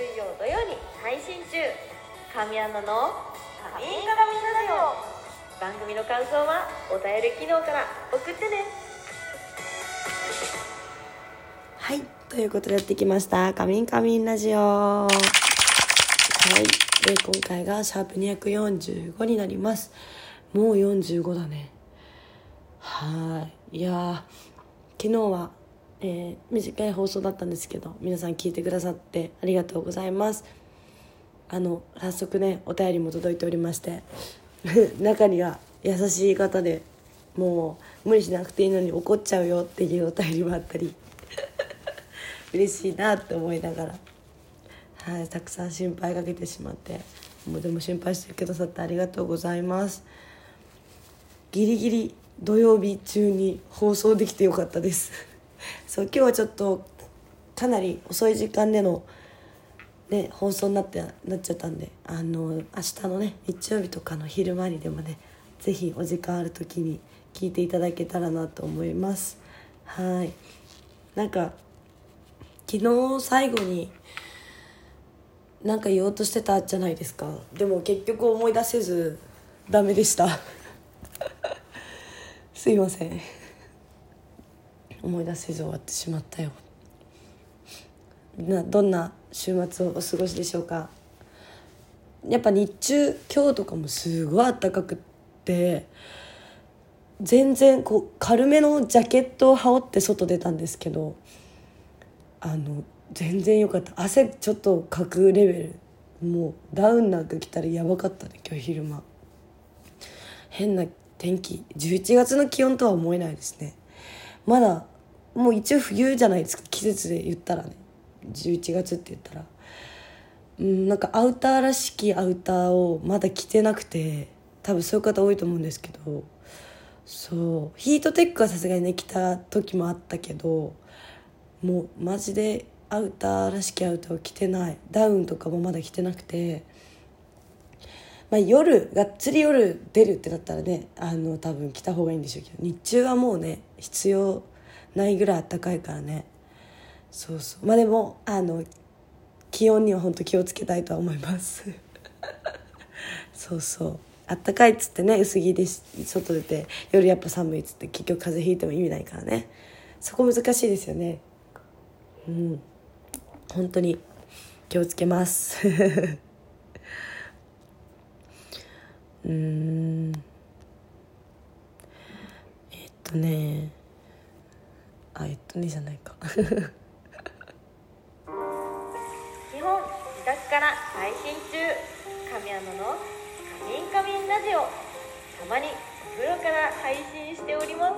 水曜土曜に配信中。神アナの「神鏡ラジオ」番組の感想はお便り機能から送ってね。はいということでやってきました「カミンカミンラジオ」はいで今回がシャープ245になります。もう45だね。はいいや昨日は、えー短い放送だったんですけど皆さん聞いてくださってありがとうございます。あの早速ねお便りも届いておりまして 中には優しい方でもう無理しなくていいのに怒っちゃうよっていうお便りもあったり 嬉しいなって思いながら、はい、たくさん心配かけてしまってもうでも心配してくださってありがとうございます。ギリギリ土曜日中に放送できてよかったです。そう今日はちょっとかなり遅い時間でのね、放送になってなっちゃったんであの明日のね日曜日とかの昼間にでもねぜひお時間ある時に聞いていただけたらなと思います。はい。なんか昨日最後になんか言おうとしてたじゃないですか。でも結局思い出せずダメでした。すいません。思い出せず終わってしまったよ。などんな週末をお過ごしでしょうか？やっぱ日中今日とかもすごい暖かくって全然こう軽めのジャケットを羽織って外出たんですけどあの全然良かった。汗ちょっとかくレベル。もうダウンなんか着たらやばかったね今日昼間。変な天気。11月の気温とは思えないですね。まだもう一応冬じゃないですか季節で言ったらね。11月って言ったら。うんなんかアウターらしきアウターをまだ着てなくて多分そういう方多いと思うんですけど。そう。ヒートテックはさすがにね着た時もあったけどもうマジでアウターらしきアウターを着てない。ダウンとかもまだ着てなくて、まあ、夜がっつり夜出るってなったらねあの多分着た方がいいんでしょうけど日中はもうね必要ないぐらい暖かいからね。そうそう。まあでもあの気温には本当気をつけたいとは思います。そうそう。あったかいっつってね薄着で外出て夜やっぱ寒いっつって結局風邪ひいても意味ないからね。そこ難しいですよね。うん。本当に気をつけます。うーん。えっとね。あえっとねじゃないか？基本自宅から配信中神アナの「カミンカミンラジオ」たまにお風呂から配信しております。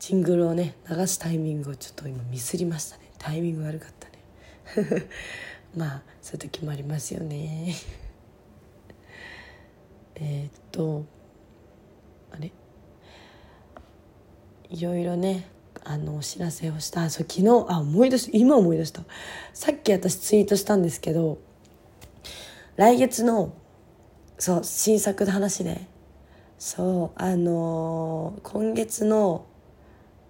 ジングルをね流すタイミングをちょっと今ミスりましたね。タイミング悪かったね。まあそういう時もありますよね。えーっとあれいろいろねあのお知らせをした。そう昨日あ思い出し今思い出した。さっき私ツイートしたんですけど来月のそう新作の話ね。そうあのー今月の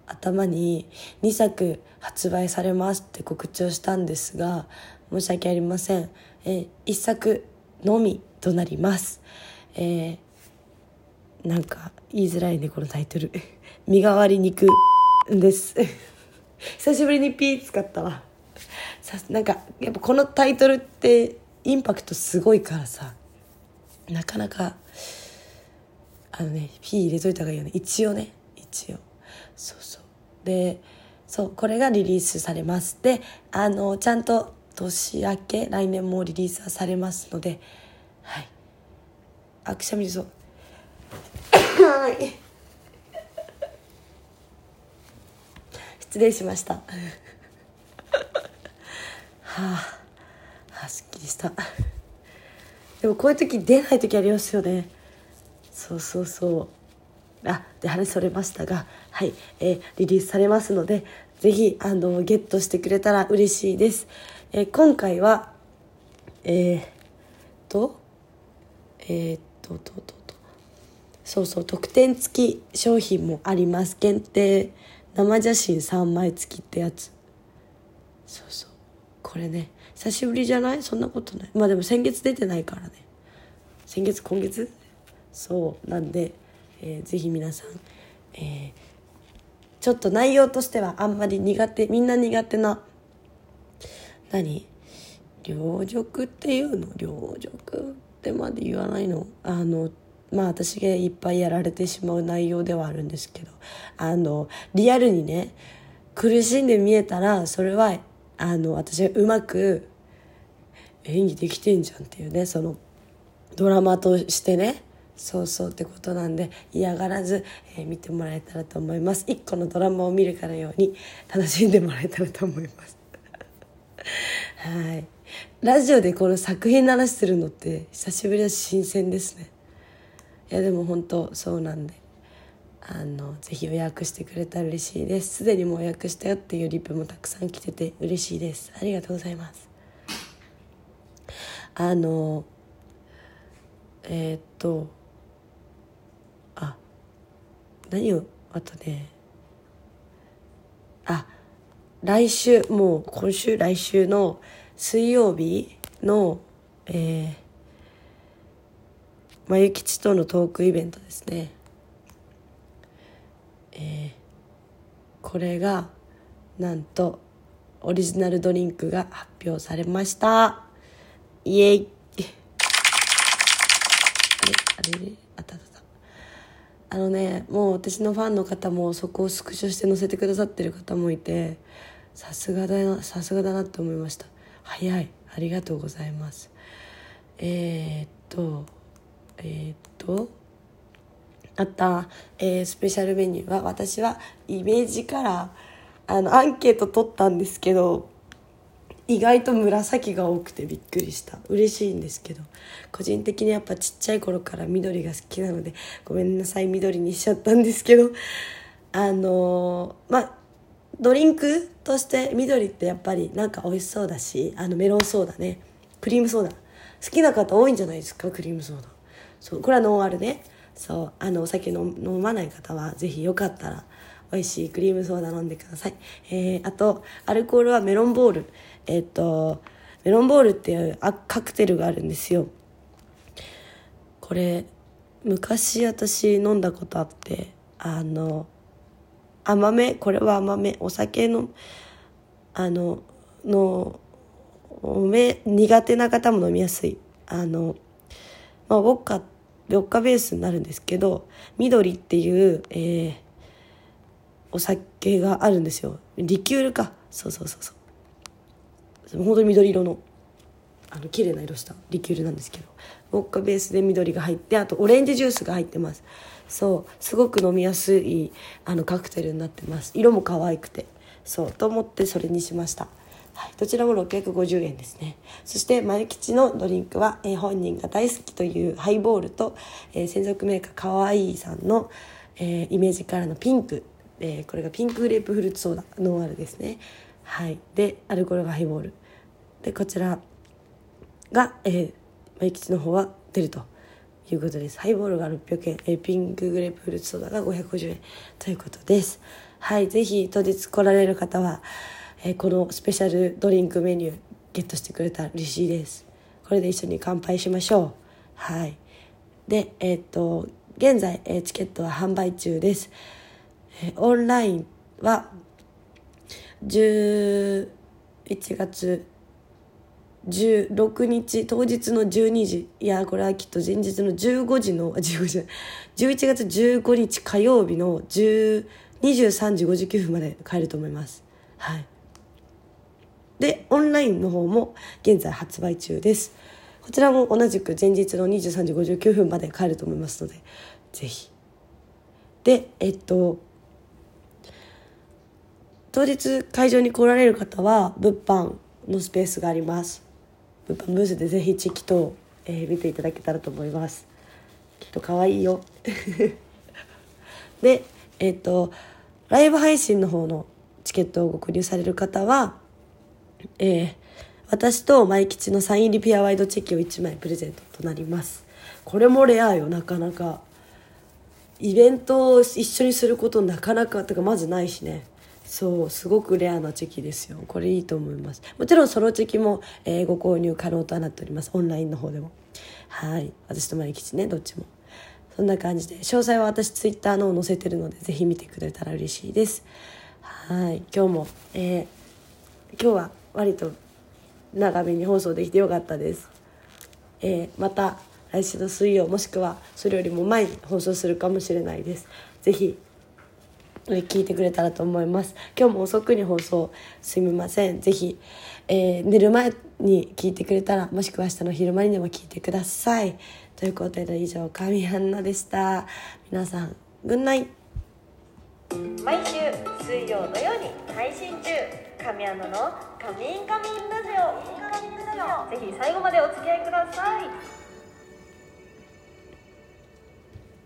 頭に2作発売されますって告知をしたんですが申し訳ありません、え1作のみとなります。えーなんか言いづらいねこのタイトル。身代わり肉です。久しぶりにピー使ったわ。さなんかやっぱこのタイトルってインパクトすごいからさなかなかあのねピー入れといた方がいいよね。一応ね。一応。そうそう。でそうこれがリリースされます。であのちゃんと年明け来年もリリースはされますのではい。あくしゃみそ はい。失礼しました。はあ、はあ、すっきりした。でもこういう時出ない時ありますよね。そうそうそう。あで話それましたがはい、えーリリースされますのでぜひあのゲットしてくれたら嬉しいです、えー今回はえー、とえー、っとととと。そうそう特典付き商品もあります。限定生写真3枚付きってやつ。そうそう。これね。久しぶりじゃない？そんなことない。まあでも先月出てないからね。先月今月？そう。なんで、えー、ぜひ皆さん、えー、ちょっと内容としてはあんまり苦手みんな苦手な。何？両辱っていうの？両辱ってまで言わないの？あのまあ私がいっぱいやられてしまう内容ではあるんですけどあのリアルにね苦しんで見えたらそれはあの私がうまく演技できてんじゃんっていうねそのドラマとしてねそうそうってことなんで嫌がらず、えー、見てもらえたらと思います。一個のドラマを見るかのように楽しんでもらえたらと思います。はい。ラジオでこの作品の話するのって久しぶりだし新鮮ですね。いやでも本当そうなんであのぜひ予約してくれたら嬉しいです。すでにもう予約したよっていうリップもたくさん来てて嬉しいです。ありがとうございます。あのえー、っとあ何をあとねあ来週もう今週来週の水曜日のえーゆきちとのトークイベントですね。えー、これがなんとオリジナルドリンクが発表されました。イエイ。あれあれあったあった。あのねもう私のファンの方もそこをスクショして載せてくださってる方もいてさすがだなさすがだなって思いました。早い。ありがとうございます。えー、っとえー、っとあった、えー、スペシャルメニューは私はイメージカラーあのアンケート取ったんですけど意外と紫が多くてびっくりした。嬉しいんですけど個人的にやっぱちっちゃい頃から緑が好きなのでごめんなさい緑にしちゃったんですけどあのー、まあドリンクとして緑ってやっぱりなんか美味しそうだしあのメロンソーダねクリームソーダ。好きな方多いんじゃないですかクリームソーダ。そうこれはノンアルね。そうあのお酒飲飲まない方はぜひよかったら美味しいクリームソーダ飲んでください、えー、あとアルコールはメロンボール。えっ、とメロンボールっていうあカクテルがあるんですよ。これ昔私飲んだことあってあの甘めこれは甘め。お酒のあののおめ苦手な方も飲みやすい。あのまあ、ウォッカウォッカベースになるんですけど緑っていう、えー、お酒があるんですよ。リキュールか。そうそうそうそう。本当に緑色のあの綺麗な色したリキュールなんですけどウォッカベースで緑が入ってあとオレンジジュースが入ってます。そう。すごく飲みやすいあのカクテルになってます。色も可愛くて。そう。と思ってそれにしました、どちらも650円ですね。そして丸吉のドリンクは、えー、本人が大好きというハイボールと、えー、専属メーカーかわいいさんの、えー、イメージカラーのピンク、えー、これがピンクグレープフルーツソーダノンアルですね。はい。でアルコールがハイボール。でこちらが、えー、丸吉の方は出るということです。ハイボールが600円、え、ピンクグレープフルーツソーダが550円ということです。はい。ぜひ当日来られる方はえー、このスペシャルドリンクメニューゲットしてくれたら嬉しいです。これで一緒に乾杯しましょう。はい。でえー、っと現在、えー、チケットは販売中です、えー、オンラインは11月16日当日の12時。いやこれはきっと前日の15時の15時。11月15日火曜日の23時59分まで帰ると思います。はい。でオンラインの方も現在発売中です。こちらも同じく前日の23時59分まで帰ると思いますのでぜひ。でえっと当日会場に来られる方は物販のスペースがあります。物販ブースでぜひチキと、えー、見ていただけたらと思います。きっと可愛いよ。でえっとライブ配信の方のチケットをご購入される方はえー、私と舞吉のサイン入りピアワイドチェキを1枚プレゼントとなります。これもレアよなかなか。イベントを一緒にすることなかなかとかまずないしね。そうすごくレアなチェキですよ。これいいと思います。もちろんソロチェキも、えー、ご購入可能となっております。オンラインの方でも。はい。私とマリ吉ねどっちも。そんな感じで。詳細は私ツイッターのを載せてるのでぜひ見てくれたら嬉しいです。はい。今日も、えー、今日は割と長めに放送できてよかったです、えー、また来週の水曜もしくはそれよりも前に放送するかもしれないです。ぜひ聞いてくれたらと思います。今日も遅くに放送すみません。ぜひ、えー、寝る前に聞いてくれたらもしくは明日の昼間にでも聞いてください。ということで以上神アンナでした。皆さんグンナイ毎週水曜のように配信中。神アナの「カミンカミンラジオ」ぜひ最後までお付き合いください。